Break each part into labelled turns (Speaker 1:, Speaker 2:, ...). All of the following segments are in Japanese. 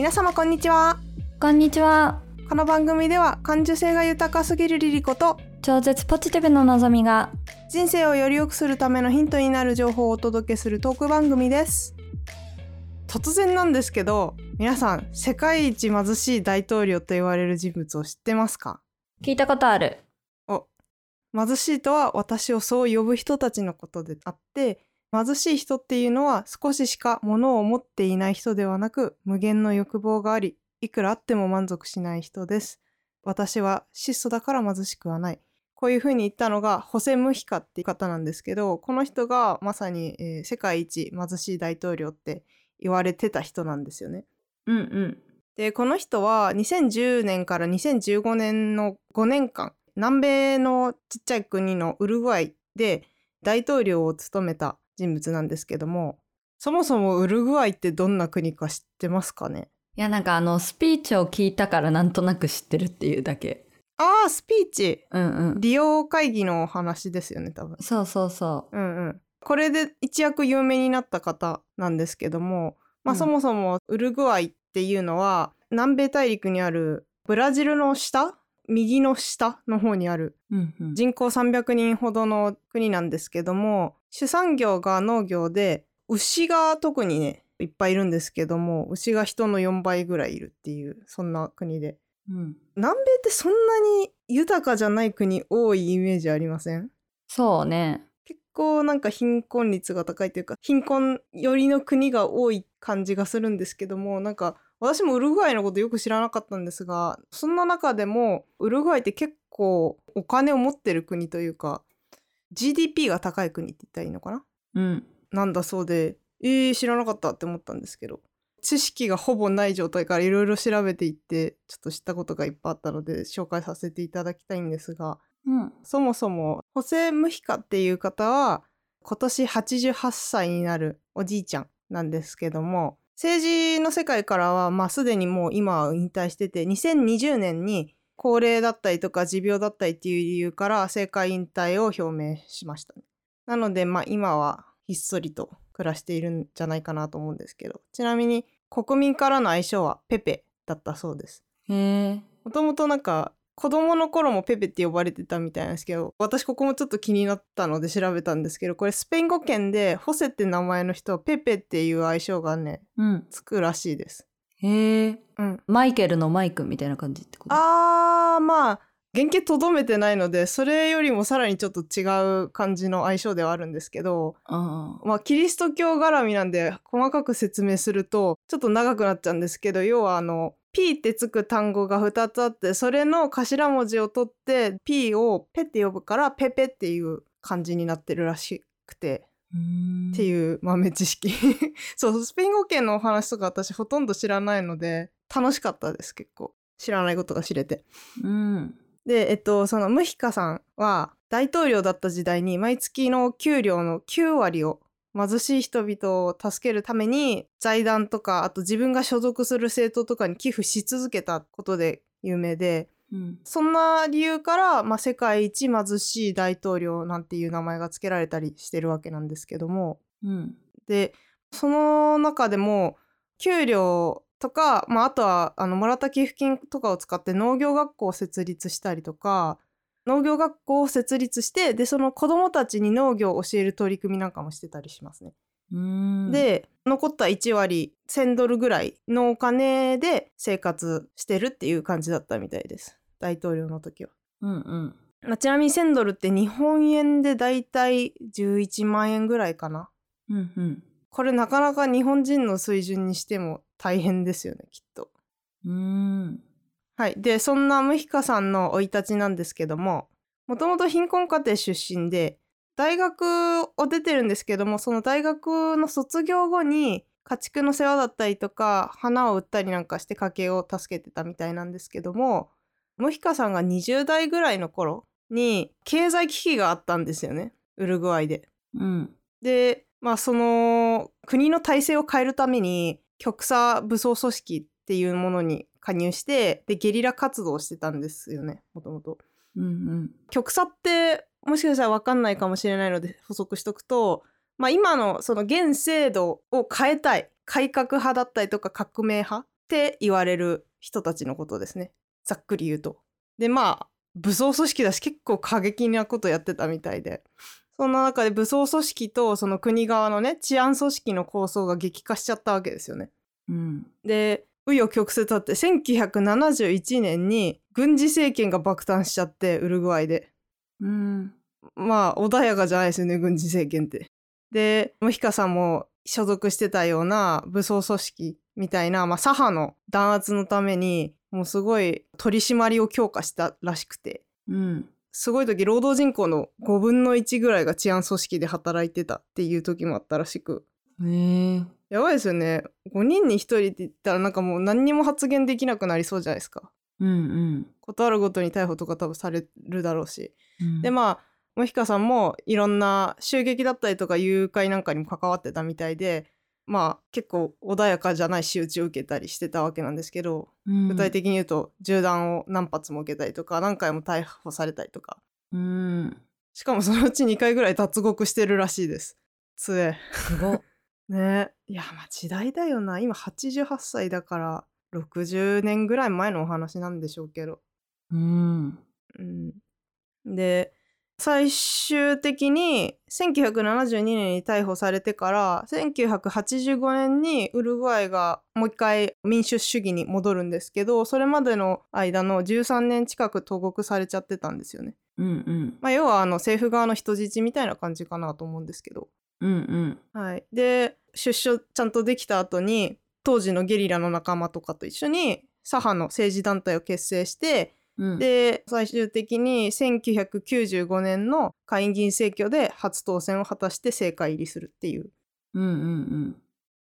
Speaker 1: 皆様こんにちは。
Speaker 2: こんにちは。
Speaker 1: この番組では感受性が豊かすぎるリリコと
Speaker 2: 超絶ポジティブの望みが。
Speaker 1: 人生をより良くするためのヒントになる情報をお届けするトーク番組です。突然なんですけど皆さん世界一貧しい大統領と言われる人物を知ってますか？
Speaker 2: 聞いたことある。
Speaker 1: お貧しいとは私をそう呼ぶ人たちのことであって貧しい人っていうのは少ししか物を持っていない人ではなく無限の欲望がありいくらあっても満足しない人です。私は質素だから貧しくはない。こういうふうに言ったのがホセ・ムヒカっていう方なんですけどこの人がまさに、えー世界一貧しい大統領って言われてた人なんですよね。
Speaker 2: うんうん。
Speaker 1: でこの人は2010年から2015年の5年間南米のちっちゃい国のウルグアイで大統領を務めた人物なんですけどもそもそもウルグアイってどんな国か知ってますかね？
Speaker 2: いやなんかあのスピーチを聞いたからなんとなく知ってるっていうだけ。
Speaker 1: ああスピーチ？
Speaker 2: うんうん。
Speaker 1: 利用会議のお話ですよね多分。
Speaker 2: そうそうそ
Speaker 1: う。んうん。これで一躍有名になった方なんですけども、まあ、
Speaker 2: うん。
Speaker 1: そもそもウルグアイっていうのは南米大陸にあるブラジルの下？右の下の方にある
Speaker 2: ううんうん。
Speaker 1: 人口300人ほどの国なんですけども主産業が農業で牛が特にねいっぱいいるんですけども牛が人の4倍ぐらいいるっていうそんな国で。
Speaker 2: うん。
Speaker 1: 南米ってそんなに豊かじゃない国多いイメージありません？
Speaker 2: そうね。
Speaker 1: 結構なんか貧困率が高いというか貧困寄りの国が多い感じがするんですけどもなんか私もウルグアイのことよく知らなかったんですがそんな中でもウルグアイって結構お金を持ってる国というか GDP が高い国って言ったらいいのかな？
Speaker 2: うん。
Speaker 1: なんだそうで。えー、知らなかったって思ったんですけど。知識がほぼない状態からいろいろ調べていってちょっと知ったことがいっぱいあったので紹介させていただきたいんですが。
Speaker 2: うん。
Speaker 1: そもそもホセ・ムヒカっていう方は今年88歳になるおじいちゃんなんですけども政治の世界からはまあすでにもう今は引退してて2020年に高齢だったりとか持病だったりっていう理由から政界引退を表明しましたね。なのでまあ今はひっそりと暮らしているんじゃないかなと思うんですけどちなみに国民からの愛称はペペだったそうです。
Speaker 2: へえ
Speaker 1: もともとなんか子供の頃もペペって呼ばれてたみたいなんですけど私ここもちょっと気になったので調べたんですけどこれスペイン語圏でホセって名前の人はペペっていう愛称がね
Speaker 2: うん
Speaker 1: つくらしいです。
Speaker 2: へえ
Speaker 1: うん、
Speaker 2: マイケルのマイクみたいな感じってこと？
Speaker 1: あーまあ原型とどめてないのでそれよりもさらにちょっと違う感じの愛称ではあるんですけど
Speaker 2: あ
Speaker 1: まあキリスト教絡みなんで細かく説明するとちょっと長くなっちゃうんですけど要はあの P ってつく単語が2つあってそれの頭文字を取って P をペって呼ぶからペペっていう感じになってるらしくて
Speaker 2: っ
Speaker 1: っていう豆知識。そうスペイン語圏のお話とか私ほとんど知らないので楽しかったです結構。知らないことが知れて。
Speaker 2: うん。
Speaker 1: でえっとそのムヒカさんは大統領だった時代に毎月の給料の9割を貧しい人々を助けるために財団とかあと自分が所属する政党とかに寄付し続けたことで有名で
Speaker 2: うん。
Speaker 1: そんな理由から、まあ、世界一貧しい大統領なんていう名前が付けられたりしてるわけなんですけども。
Speaker 2: うん。
Speaker 1: でその中でも給料とか、まあ、あとはあのもらった寄付金とかを使って農業学校を設立したりとか農業学校を設立してでその子どもたちに農業を教える取り組みなんかもしてたりしますね。
Speaker 2: うん。
Speaker 1: で残った1割1,000ドルぐらいのお金で生活してるっていう感じだったみたいです大統領の時は。
Speaker 2: うんうん
Speaker 1: まあちなみに1,000ドルって日本円でだいたい11万円ぐらいかな。
Speaker 2: うんうん
Speaker 1: これなかなか日本人の水準にしても大変ですよねきっと。
Speaker 2: うん
Speaker 1: はい、でそんなムヒカさんの生い立ちなんですけどももともと貧困家庭出身で大学を出てるんですけどもその大学の卒業後に家畜の世話だったりとか花を売ったりなんかして家計を助けてたみたいなんですけどもムヒカさんが20代ぐらいの頃に経済危機があったんですよね。ウルグアイで。
Speaker 2: うん。
Speaker 1: でまあその国の体制を変えるために極左武装組織っていうものに加入してでゲリラ活動をしてたんですよねもともと。
Speaker 2: うんうん。
Speaker 1: 極左ってもしかしたら分かんないかもしれないので補足しとくと、まあ、今のその現制度を変えたい。改革派だったりとか革命派って言われる人たちのことですねざっくり言うと。でまあ武装組織だし結構過激なことやってたみたいでそんな中で武装組織とその国側のね治安組織の構想が激化しちゃったわけですよね。
Speaker 2: うん。
Speaker 1: で紆余曲折あって1971年に軍事政権が爆誕しちゃってウルグアイで
Speaker 2: うん。
Speaker 1: まあ穏やかじゃないですよね軍事政権って。でムヒカさんも所属してたような武装組織みたいな、まあ、左派の弾圧のためにもうすごい取り締まりを強化したらしくて
Speaker 2: うん。
Speaker 1: すごい時労働人口の5分の1ぐらいが治安組織で働いてたっていう時もあったらしく。やばいですよね5人に1人って言ったらなんかもう何にも発言できなくなりそうじゃないですか
Speaker 2: うんうん。
Speaker 1: ことあるごとに逮捕とか多分されるだろうし
Speaker 2: うん
Speaker 1: でまあモヒカさんもいろんな襲撃だったりとか誘拐なんかにも関わってたみたいでまあ結構穏やかじゃない仕打ちを受けたりしてたわけなんですけど
Speaker 2: うん
Speaker 1: 具体的に言うと銃弾を何発も受けたりとか何回も逮捕されたりとか
Speaker 2: うん。
Speaker 1: しかもそのうち2回ぐらい脱獄してるらしいです。つえ。
Speaker 2: すごっ。
Speaker 1: ねいやまあ時代だよな今88歳だから60年ぐらい前のお話なんでしょうけど。
Speaker 2: うん。
Speaker 1: うん、で最終的に1972年に逮捕されてから1985年にウルグアイがもう一回民主主義に戻るんですけどそれまでの間の13年近く投獄されちゃってたんですよね。
Speaker 2: うんうん。
Speaker 1: まあ、要はあの政府側の人質みたいな感じかなと思うんですけど。
Speaker 2: うんうん。
Speaker 1: はい、で出所ちゃんとできた後に当時のゲリラの仲間とかと一緒に左派の政治団体を結成して
Speaker 2: うん。
Speaker 1: で最終的に1995年の下院議員選挙で初当選を果たして政界入りするっていう。
Speaker 2: うんうん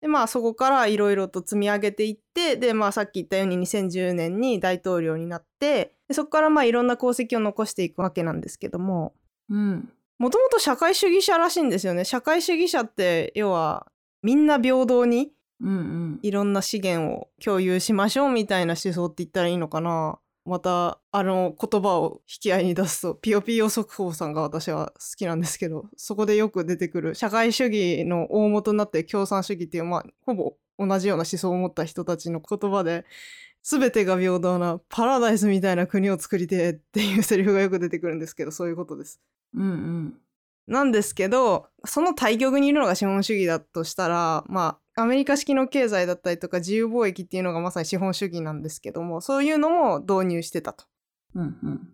Speaker 1: でまあそこからいろいろと積み上げていってでまあさっき言ったように2010年に大統領になってでそこからまあいろんな功績を残していくわけなんですけども
Speaker 2: うん。うん。
Speaker 1: もともと社会主義者らしいんですよね。社会主義者って要はみんな平等に
Speaker 2: うんうん。
Speaker 1: いろんな資源を共有しましょうみたいな思想って言ったらいいのかなまたあの言葉を引き合いに出すとピヨピヨ速報さんが私は好きなんですけどそこでよく出てくる社会主義の大元になって共産主義っていうまあほぼ同じような思想を持った人たちの言葉で全てが平等なパラダイスみたいな国を作りてえっていうセリフがよく出てくるんですけどそういうことです。
Speaker 2: うんうん。
Speaker 1: なんですけどその対極にいるのが資本主義だとしたらまあアメリカ式の経済だったりとか自由貿易っていうのがまさに資本主義なんですけどもそういうのも導入してたと。
Speaker 2: うんうん。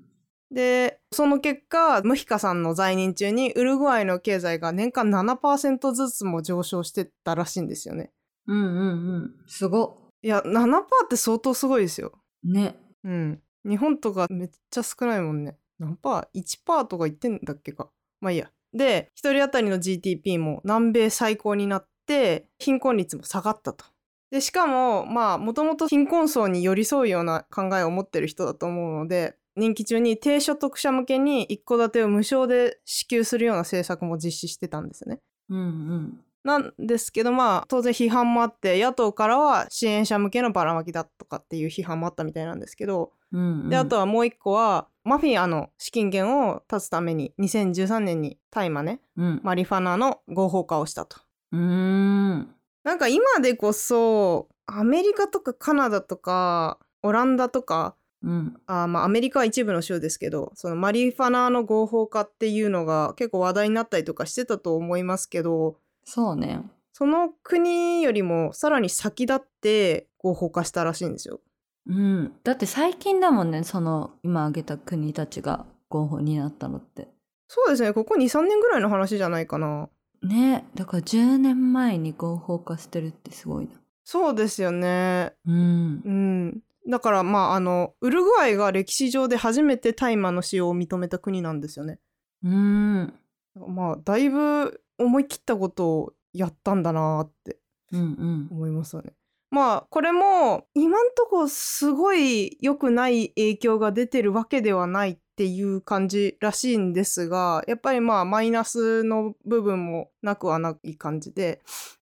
Speaker 1: でその結果ムヒカさんの在任中にウルグアイの経済が年間7%ずつも上昇してたらしいんですよね。
Speaker 2: うんうんうん。すご
Speaker 1: いや7%って相当すごいですよ。
Speaker 2: っ。ね。
Speaker 1: うん。日本とかめっちゃ少ないもんね。何パー ?1 パーとか言ってんだっけか。まあいいや。で、1人当たりの GDP も南米最高になって、貧困率も下がったと。で、しかも、まあ、もともと貧困層に寄り添うような考えを持ってる人だと思うので、任期中に低所得者向けに一戸建てを無償で支給するような政策も実施してたんですね。
Speaker 2: うんうん。
Speaker 1: なんですけどまあ当然批判もあって野党からは支援者向けのばらまきだとかっていう批判もあったみたいなんですけど、
Speaker 2: うんうん。
Speaker 1: であとはもう一個はマフィアの資金源を断つために2013年に大麻ね
Speaker 2: うん。
Speaker 1: マリファナの合法化をしたと。
Speaker 2: うーん。
Speaker 1: なんか今でこそアメリカとかカナダとかオランダとか
Speaker 2: うん。
Speaker 1: あーまあアメリカは一部の州ですけどそのマリファナの合法化っていうのが結構話題になったりとかしてたと思いますけど
Speaker 2: そうね。
Speaker 1: その国よりもさらに先立って合法化したらしいんですよ。
Speaker 2: うん。だって最近だもんね、その今挙げた国たちが合法になったのって。
Speaker 1: そうですねここ23年ぐらいの話じゃないかな。
Speaker 2: ね。だから10年前に合法化してるってすごいな。
Speaker 1: そうですよね。
Speaker 2: うん。
Speaker 1: うん。だからまああのウルグアイが歴史上で初めて大麻の使用を認めた国なんですよね。
Speaker 2: うん。
Speaker 1: まあだいぶ思い切ったことをやったんだなーって
Speaker 2: うんうん。
Speaker 1: 思いますよね。まあこれも今んとこすごい良くない影響が出てるわけではないっていう感じらしいんですがやっぱりまあマイナスの部分もなくはない感じで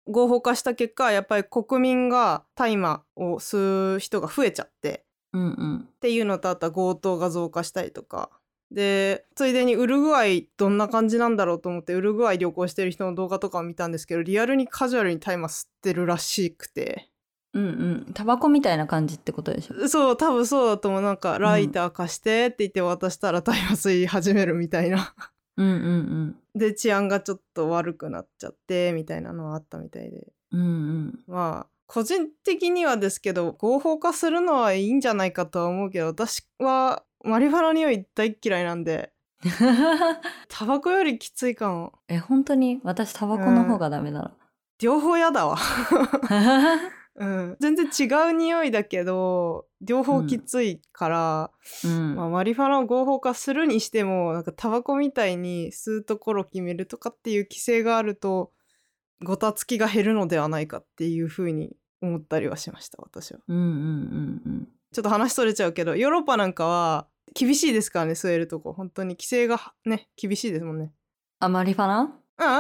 Speaker 1: 合法化した結果やっぱり国民が大麻を吸う人が増えちゃって
Speaker 2: うんうん。
Speaker 1: っていうのとあとは強盗が増加したりとかでついでにウルグアイどんな感じなんだろうと思ってウルグアイ旅行してる人の動画とかを見たんですけどリアルにカジュアルに大麻吸ってるらしくて
Speaker 2: うんうん。タバコみたいな感じってことでしょ？
Speaker 1: そう多分そうだと思う。なんかライター貸してって言って渡したら大麻吸い始めるみたいな。
Speaker 2: うんうん
Speaker 1: で治安がちょっと悪くなっちゃってみたいなのはあったみたいで。
Speaker 2: うんうん。うん
Speaker 1: まあ個人的にはですけど合法化するのはいいんじゃないかとは思うけど私はマリファナ匂い大っ嫌いなんで。タバコよりきついかも。
Speaker 2: え本当に？私タバコの方がダメだ
Speaker 1: 両方やだわ、
Speaker 2: な
Speaker 1: うん、全然違う匂いだけど両方きついから、
Speaker 2: うん。
Speaker 1: まあ、マリファナを合法化するにしてもなんかタバコみたいに吸うところ決めるとかっていう規制があるとごたつきが減るのではないかっていうふうに思ったりはしました私は。
Speaker 2: うんうんうんうん。
Speaker 1: ちょっと話それちゃうけどヨーロッパなんかは厳しいですからね吸えるとこ。本当に規制がね厳しいですもんね。
Speaker 2: あマリファナ？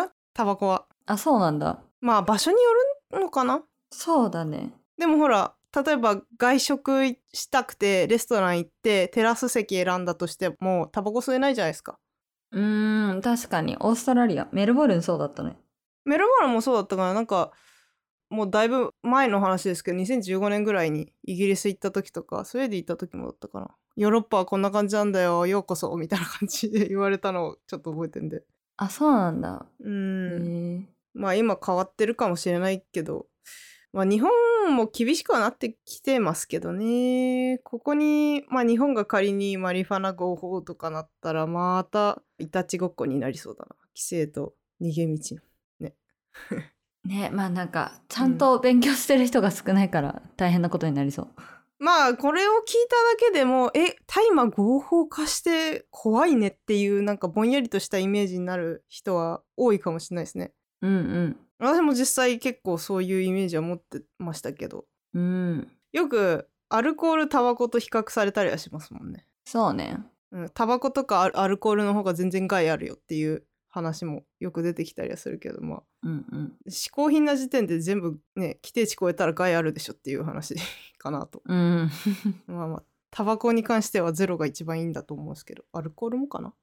Speaker 1: うんタバコは。
Speaker 2: あそうなんだ。
Speaker 1: まあ場所によるのかな？
Speaker 2: そうだね。
Speaker 1: でもほら例えば外食したくてレストラン行ってテラス席選んだとしてもタバコ吸えないじゃないですか。
Speaker 2: うーん確かに。オーストラリア。メルボルンそうだったね。
Speaker 1: メルボルンもそうだったからなんかもうだいぶ前の話ですけど2015年ぐらいにイギリス行った時とかスウェーデン行った時もだったかな。ヨーロッパはこんな感じなんだよようこそみたいな感じで言われたのをちょっと覚えてんで。
Speaker 2: あそうなんだ。
Speaker 1: う
Speaker 2: へ
Speaker 1: ん
Speaker 2: え
Speaker 1: まあ今変わってるかもしれないけどまあ日本も厳しくはなってきてますけどね。ここにまあ日本が仮にマリファナ合法とかなったらまたいたちごっこになりそうだな。規制と逃げ道の。
Speaker 2: ね。まあなんかちゃんと勉強してる人が少ないから大変なことになりそう。
Speaker 1: まあこれを聞いただけでもえ大麻合法化して怖いねっていうなんかぼんやりとしたイメージになる人は多いかもしれないですね。
Speaker 2: うん
Speaker 1: 私も実際結構そういうイメージは持ってましたけど。
Speaker 2: うん。うん
Speaker 1: よくアルコールタバコと比較されたりはしますもんね。
Speaker 2: そうね。
Speaker 1: うん、タバコとかアルコールの方が全然害あるよっていう話もよく出てきたりはするけどまあ。
Speaker 2: うんうん。
Speaker 1: 嗜好品な時点で全部ね規定値超えたら害あるでしょっていう話 かなと。
Speaker 2: うん。
Speaker 1: まあまあ。タバコに関してはゼロが一番いいんだと思うんですけど。アルコールもかな、うん、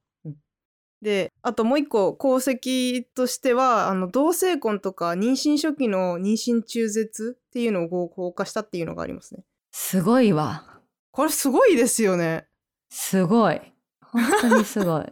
Speaker 1: であともう一個功績としてはあの同性婚とか妊娠初期の妊娠中絶っていうのを合法化したっていうのがありますね。
Speaker 2: すごいわ。
Speaker 1: これすごいですよね。
Speaker 2: すごい。本当にすごい。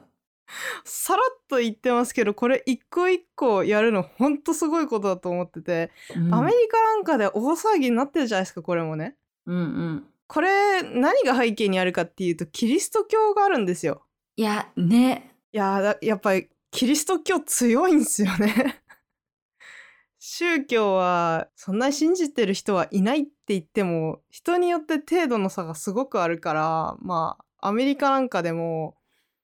Speaker 1: さらっと言ってますけどこれ一個一個やるのほんとすごいことだと思ってて、
Speaker 2: うん。
Speaker 1: アメリカなんかで大騒ぎになってるじゃないですかこれもね。
Speaker 2: うんうん。
Speaker 1: これ何が背景にあるかっていうとキリスト教があるんですよ。
Speaker 2: いやね
Speaker 1: いややっぱりキリスト教強いんですよね。宗教はそんな信じてる人はいないって言っても人によって程度の差がすごくあるからまあアメリカなんかでも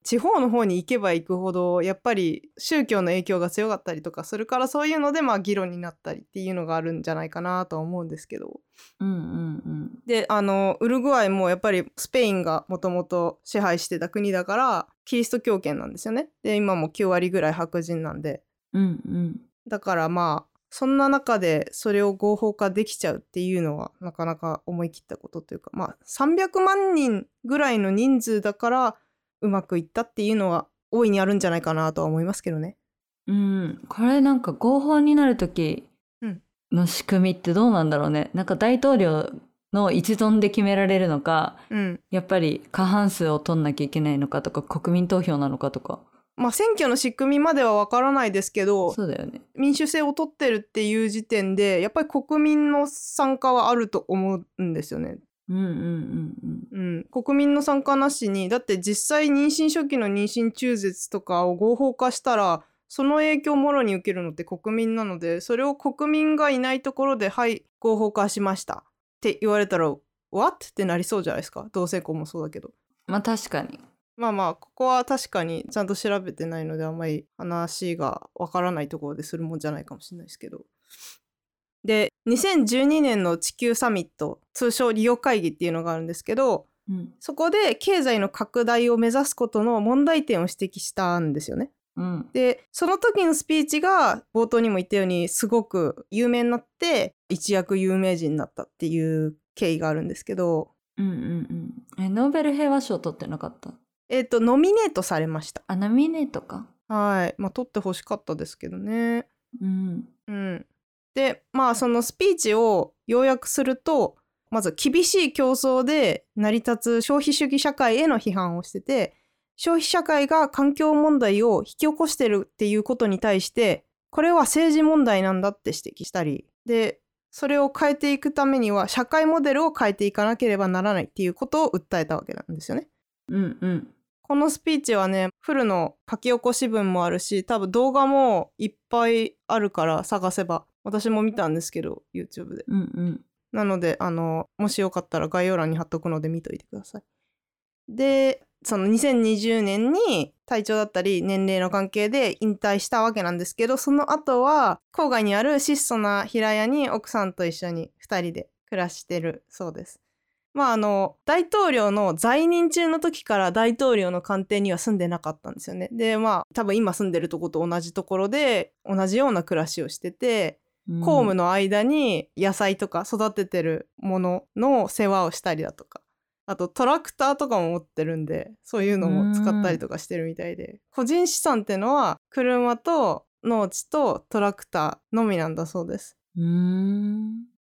Speaker 1: 地方の方に行けば行くほどやっぱり宗教の影響が強かったりとかするからそういうのでまあ議論になったりっていうのがあるんじゃないかなとは思うんですけど。
Speaker 2: うんうん
Speaker 1: であのウルグアイもやっぱりスペインがもともと支配してた国だからキリスト教圏なんですよね。で今も9割ぐらい白人なんで。
Speaker 2: うんうん。
Speaker 1: だからまあそんな中でそれを合法化できちゃうっていうのはなかなか思い切ったことというかまあ300万人ぐらいの人数だからうまくいったっていうのは大いにあるんじゃないかなとは思いますけどね。
Speaker 2: うんうんこれなんか合法になる時
Speaker 1: うん
Speaker 2: の仕組みってどうなんだろうねなんか大統領の一存で決められるのか
Speaker 1: うん。
Speaker 2: やっぱり過半数を取んなきゃいけないのかとか国民投票なのかとか
Speaker 1: まあ選挙の仕組みまではわからないですけど
Speaker 2: そうだよね
Speaker 1: 民主制を取ってるっていう時点でやっぱり国民の参加はあると思うんですよね。
Speaker 2: うんうんうん
Speaker 1: うん、国民の参加なしにだって実際妊娠初期の妊娠中絶とかを合法化したらその影響をもろに受けるのって国民なのでそれを国民がいないところで「はい合法化しました」って言われたら「What?」ってなりそうじゃないですか同性婚もそうだけど。
Speaker 2: まあ確かに
Speaker 1: まあまあここは確かにちゃんと調べてないのであんまり話がわからないところでするもんじゃないかもしれないですけど。で2012年の地球サミット通称リオ会議っていうのがあるんですけど
Speaker 2: うん。
Speaker 1: そこで経済の拡大を目指すことの問題点を指摘したんですよね。
Speaker 2: うん。
Speaker 1: でその時のスピーチが冒頭にも言ったようにすごく有名になって一躍有名人になったっていう経緯があるんですけど。
Speaker 2: うんうんうん。えノーベル平和賞取ってなかった？
Speaker 1: えっ、とノミネートされました。
Speaker 2: あノミネートか。
Speaker 1: はい。まあ取ってほしかったですけどね。
Speaker 2: うん。
Speaker 1: うん、でまあそのスピーチを要約するとまず厳しい競争で成り立つ消費主義社会への批判をしてて消費社会が環境問題を引き起こしてるっていうことに対してこれは政治問題なんだって指摘したりでそれを変えていくためには社会モデルを変えていかなければならないっていうことを訴えたわけなんですよね。
Speaker 2: うんうん。
Speaker 1: このスピーチはねフルの書き起こし文もあるし多分動画もいっぱいあるから探せば私も見たんですけど YouTube で。
Speaker 2: うんうん。
Speaker 1: なのであのもしよかったら概要欄に貼っとくので見といてください。でその2020年に体調だったり年齢の関係で引退したわけなんですけどその後は郊外にある質素な平屋に奥さんと一緒に2人で暮らしてるそうです。まああの大統領の在任中の時から大統領の官邸には住んでなかったんですよね。でまあ多分今住んでるとこと同じところで同じような暮らしをしてて公務の間に野菜とか育ててるものの世話をしたりだとか。あとトラクターとかも持ってるんでそういうのも使ったりとかしてるみたいで。個人資産っていうのは車と農地とトラクターのみなんだそうです。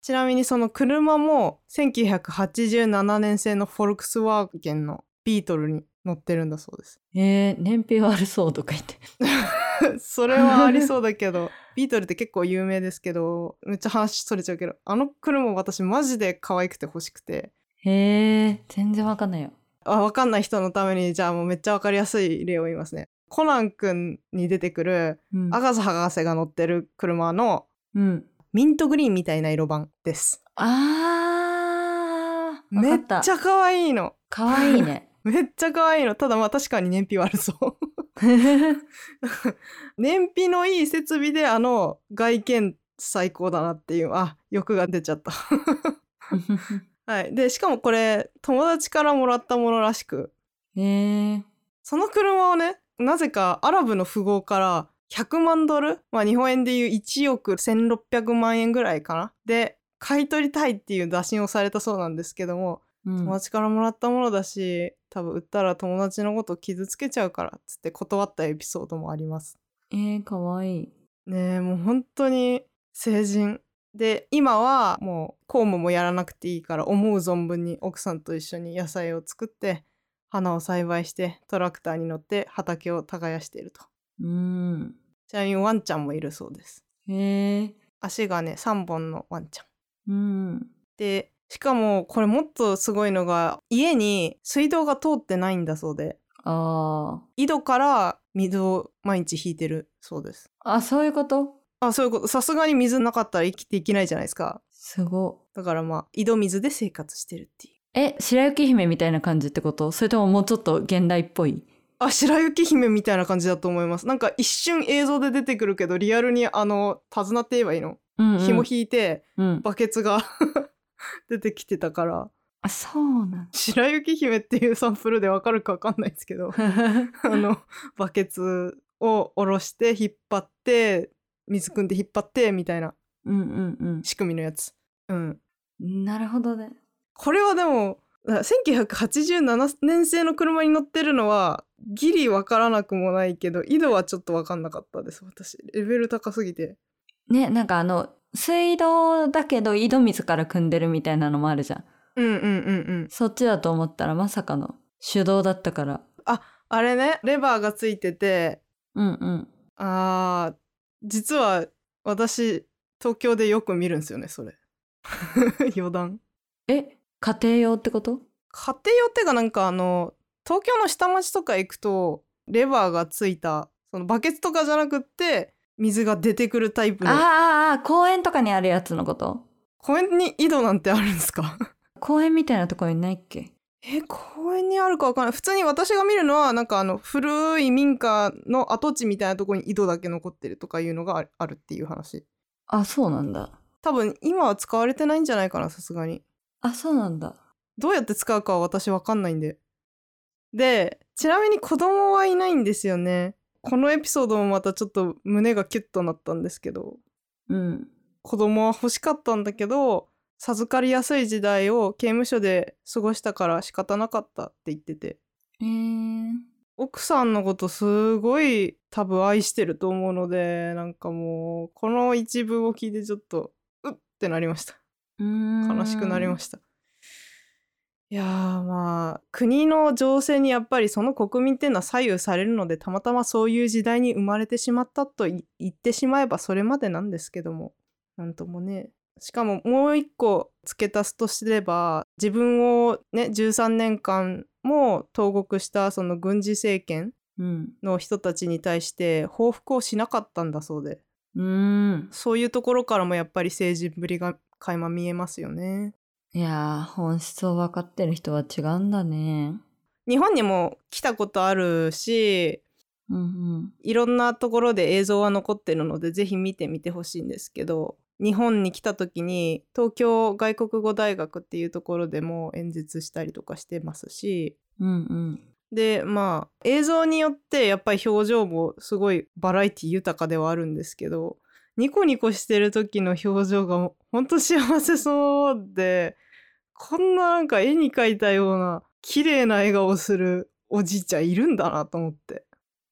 Speaker 1: ちなみにその車も1987年製のフォルクスワーゲンのビートルに乗ってるんだそうです
Speaker 2: えー、燃費悪そうとか言って。
Speaker 1: それはありそうだけど ビートルって結構有名ですけどめっちゃ話それちゃうけどあの車私マジで可愛くて欲しくて
Speaker 2: へえ、全然わかんないよ。
Speaker 1: あ分かんない人のためにじゃあもうめっちゃ分かりやすい例を言いますねコナン君に出てくる
Speaker 2: うん。
Speaker 1: アガサ博士が乗ってる車の
Speaker 2: うん。
Speaker 1: ミントグリーンみたいな色版です
Speaker 2: あー、
Speaker 1: めっ。ちゃ可愛いの
Speaker 2: かわいいね。
Speaker 1: めっちゃ可愛いの。ただまあ確かに燃費悪そう。燃費のいい設備であの外見最高だなっていう。あ欲が出ちゃった。はい。でしかもこれ友達からもらったものらしく。
Speaker 2: へえ。
Speaker 1: その車をねなぜかアラブの富豪から100万ドル、まあ、日本円でいう1億1600万円ぐらいかな。で買い取りたいっていう打診をされたそうなんですけども
Speaker 2: うん
Speaker 1: 友達からもらったものだし多分売ったら友達のこと傷つけちゃうからっつって断ったエピソードもあります
Speaker 2: えー、かわいい。
Speaker 1: ねえもう本当に成人で今はもう公務もやらなくていいから思う存分に奥さんと一緒に野菜を作って花を栽培してトラクターに乗って畑を耕していると
Speaker 2: うん。
Speaker 1: ちなみにワンちゃんもいるそうです
Speaker 2: へえ。
Speaker 1: 足がね3本のワンちゃん
Speaker 2: うん。
Speaker 1: でしかもこれもっとすごいのが家に水道が通ってないんだそうで。
Speaker 2: あ
Speaker 1: 井戸から水を毎日引いてるそうです。
Speaker 2: ー。あ、そういうこと？
Speaker 1: あそういうこと。さすがに水なかったら生きていけないじゃないですか。
Speaker 2: すご。
Speaker 1: だからまあ井戸水で生活してるっていう。
Speaker 2: え、白雪姫みたいな感じってこと？それとももうちょっと現代っぽい？
Speaker 1: あ白雪姫みたいな感じだと思います。なんか一瞬映像で出てくるけどリアルにあの手綱って言えばいいの、
Speaker 2: うん、うん。
Speaker 1: 紐引いて
Speaker 2: うん。
Speaker 1: バケツが 出てきてたから
Speaker 2: あ、そうなん
Speaker 1: 白雪姫っていうサンプルでわかるかわかんないですけど
Speaker 2: だ。
Speaker 1: あのバケツを下ろして引っ張って水汲んで引っ張ってみたいな
Speaker 2: うんうん
Speaker 1: 仕組みのやつうん
Speaker 2: うん。なるほどね。
Speaker 1: これはでも1987年製の車に乗ってるのはギリわからなくもないけど井戸はちょっとわかんなかったです私レベル高すぎて
Speaker 2: ね、なんかあの、水道だけど井戸水から汲んでるみたいなのもあるじゃん。
Speaker 1: うんうんうんうん
Speaker 2: そっちだと思ったらまさかの手動だったから。
Speaker 1: あれねレバーがついてて
Speaker 2: うんうん。
Speaker 1: あー実は私東京でよく見るんですよねそれ 余談
Speaker 2: え、家庭用ってこと？
Speaker 1: 家庭用っていうかなんかあの東京の下町とか行くとレバーがついたそのバケツとかじゃなくって水が出てくるタイプの。
Speaker 2: あーあ公園とかにあるやつのこと？
Speaker 1: 公園に井戸なんてあるんですか？
Speaker 2: 公園みたいなところにないっけ？
Speaker 1: え公園にあるかわかんない。普通に私が見るのはなんかあの古い民家の跡地みたいなところに井戸だけ残ってるとかいうのがああるっていう話。
Speaker 2: あ、そうなんだ。
Speaker 1: 多分今は使われてないんじゃないかなさすがに。
Speaker 2: あ、そうなんだ。
Speaker 1: どうやって使うかは私わかんないんで。でちなみに子供はいないんですよねこのエピソードもまたちょっと胸がキュッとなったんですけど
Speaker 2: うん。
Speaker 1: 子供は欲しかったんだけど授かりやすい時代を刑務所で過ごしたから仕方なかったって言ってて。
Speaker 2: えー、
Speaker 1: 奥さんのことすごい多分愛してると思うのでなんかもうこの一文を聞いてちょっとうっってなりました。
Speaker 2: 悲
Speaker 1: 悲しくなりましたいやーまあ国の情勢にやっぱりその国民っていうのは左右されるのでたまたまそういう時代に生まれてしまったとい言ってしまえばそれまでなんですけどもなんともね。しかももう一個付け足すとすれば自分をね13年間も投獄したその軍事政権
Speaker 2: うん。
Speaker 1: の人たちに対して報復をしなかったんだそうで。
Speaker 2: うん。
Speaker 1: そういうところからもやっぱり政治ぶりが垣間見えますよね。
Speaker 2: いやー本質を分かってる人は違うんだね。
Speaker 1: 日本にも来たことあるし
Speaker 2: うんうん。
Speaker 1: いろんなところで映像は残ってるのでぜひ見てみてほしいんですけど日本に来た時に東京外国語大学っていうところでも演説したりとかしてますし
Speaker 2: うんうん。
Speaker 1: でまあ映像によってやっぱり表情もすごいバラエティ豊かではあるんですけどニコニコしてる時の表情がほんと幸せそうでこんななんか絵に描いたような綺麗な笑顔をするおじいちゃんいるんだなと思って。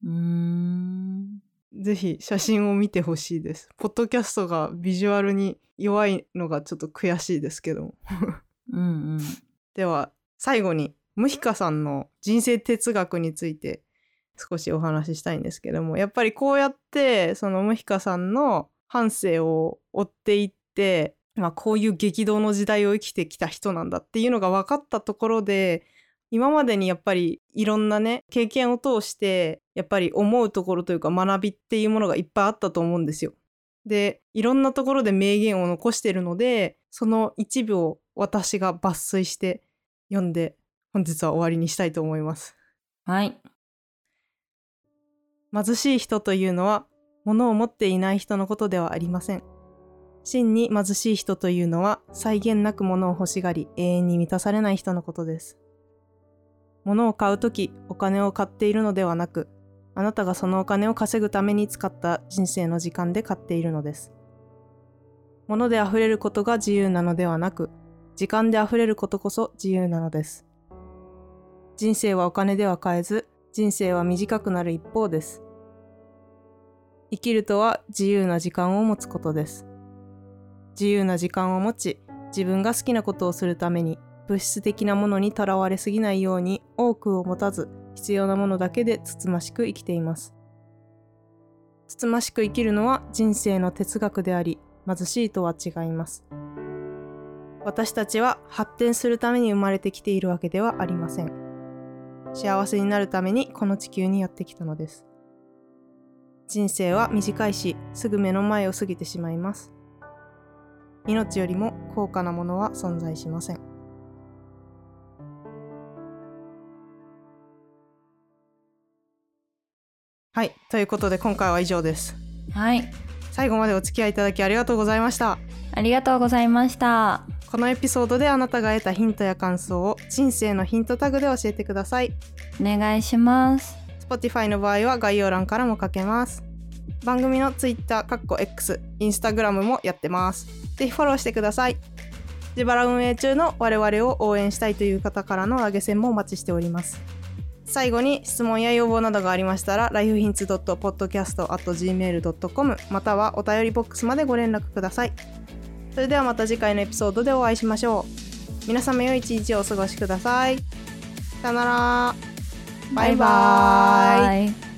Speaker 2: うーん。
Speaker 1: ぜひ写真を見てほしいです。ポッドキャストがビジュアルに弱いのがちょっと悔しいですけども。
Speaker 2: うんうん。
Speaker 1: では最後にムヒカさんの人生哲学について少しお話ししたいんですけども。やっぱりこうやってそのムヒカさんの半生を追っていって、まあ、こういう激動の時代を生きてきた人なんだっていうのが分かったところで今までにやっぱりいろんなね経験を通してやっぱり思うところというか学びっていうものがいっぱいあったと思うんですよ。でいろんなところで名言を残してるのでその一部を私が抜粋して読んで本日は終わりにしたいと思います。
Speaker 2: はい
Speaker 1: 貧しい人というのは物を持っていない人のことではありません。真に貧しい人というのは際限なく物を欲しがり永遠に満たされない人のことです。物を買うときお金を買っているのではなくあなたがそのお金を稼ぐために使った人生の時間で買っているのです。物で溢れることが自由なのではなく時間で溢れることこそ自由なのです。人生はお金では買えず人生は短くなる一方です。生きるとは自由な時間を持つことです。自由な時間を持ち、自分が好きなことをするために、物質的なものにとらわれすぎないように多くを持たず、必要なものだけでつつましく生きています。つつましく生きるのは人生の哲学であり、貧しいとは違います。私たちは発展するために生まれてきているわけではありません。幸せになるためにこの地球にやってきたのです。人生は短いし、すぐ目の前を過ぎてしまいます。命よりも高価なものは存在しません。はい、ということで今回は以上です。
Speaker 2: はい
Speaker 1: 最後までお付き合いいただきありがとうございました。
Speaker 2: ありがとうございました
Speaker 1: このエピソードであなたが得たヒントや感想を人生のヒントタグで教えてください。
Speaker 2: お願いします
Speaker 1: Spotify の場合は概要欄からも書けます。番組の Twitter、かっこ X、Instagram もやってます。ぜひフォローしてください。自腹運営中の我々を応援したいという方からの投げ銭もお待ちしております。最後に質問や要望などがありましたら lifehints.podcast.gmail.com またはお便りボックスまでご連絡ください。それではまた次回のエピソードでお会いしましょう。皆様良い一日をお過ごしください。さよなら。バイバーイ。
Speaker 2: イ